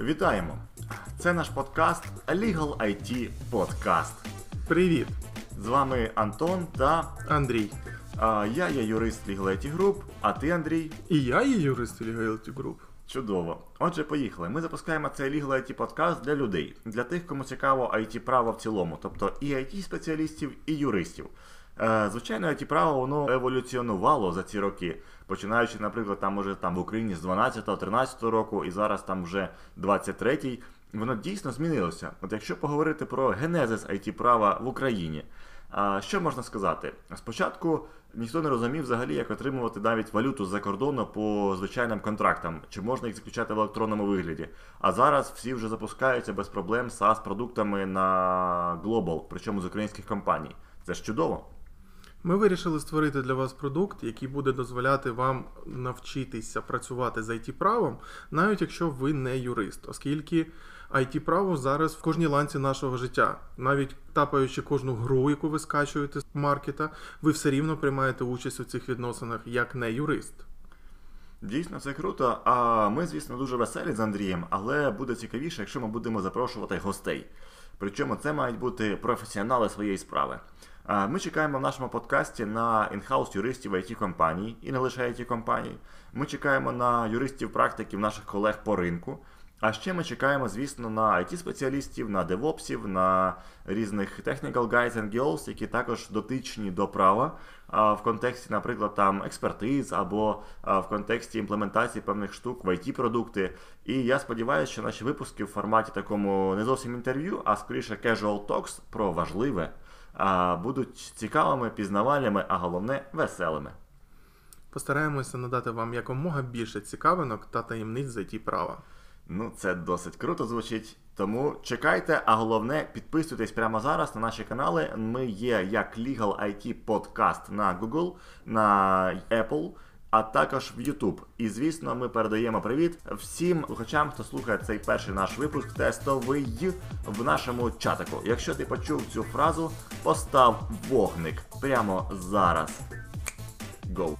Вітаємо! Це наш подкаст Legal IT Podcast. Привіт, З вами Антон та Андрій. а, я є юрист Legal IT Group, а ти, Андрій. І я є юрист Legality Group. Чудово. Отже, поїхали. Ми запускаємо цей Legal IT подкаст для людей, для тих, кому цікаво IT право в цілому, тобто і IT спеціалістів, і юристів. Е, звичайно, IT право воно еволюціонувало за ці роки, починаючи, наприклад, там може там в Україні з 12-13 року, і зараз там вже 23-й. Воно дійсно змінилося. От якщо поговорити про генезис IT права в Україні, що можна сказати? Спочатку ніхто не розумів взагалі, як отримувати навіть валюту з-за кордону по звичайним контрактам, чи можна їх заключати в електронному вигляді. А зараз всі вже запускаються без проблем SaaS продуктами на Global, причому з українських компаній. Це ж чудово. Ми вирішили створити для вас продукт, який буде дозволяти вам навчитися працювати з it правом, навіть якщо ви не юрист, оскільки it право зараз в кожній ланці нашого життя. Навіть тапаючи кожну гру, яку ви скачуєте з маркета, ви все рівно приймаєте участь у цих відносинах як не юрист. Дійсно, це круто. А ми, звісно, дуже веселі з Андрієм, але буде цікавіше, якщо ми будемо запрошувати гостей. Причому це мають бути професіонали своєї справи. Ми чекаємо в нашому подкасті на інхаус юристів it компаній і не лише it компаній. Ми чекаємо на юристів практиків наших колег по ринку. А ще ми чекаємо, звісно, на it спеціалістів на девопсів, на різних technical guys and girls, які також дотичні до права в контексті, наприклад, там експертиз або в контексті імплементації певних штук в it продукти. І я сподіваюся, що наші випуски в форматі такому не зовсім інтерв'ю, а скоріше casual talks про важливе будуть цікавими, пізнавальними, а головне веселими. Постараємося надати вам якомога більше цікавинок та таємниць за ті права. Ну, це досить круто звучить. Тому чекайте, а головне, підписуйтесь прямо зараз на наші канали. Ми є як Legal IT Podcast на Google, на Apple, а також в YouTube. І звісно, ми передаємо привіт всім слухачам, хто слухає цей перший наш випуск тестовий в нашому чатику. Якщо ти почув цю фразу, постав вогник прямо зараз. Go!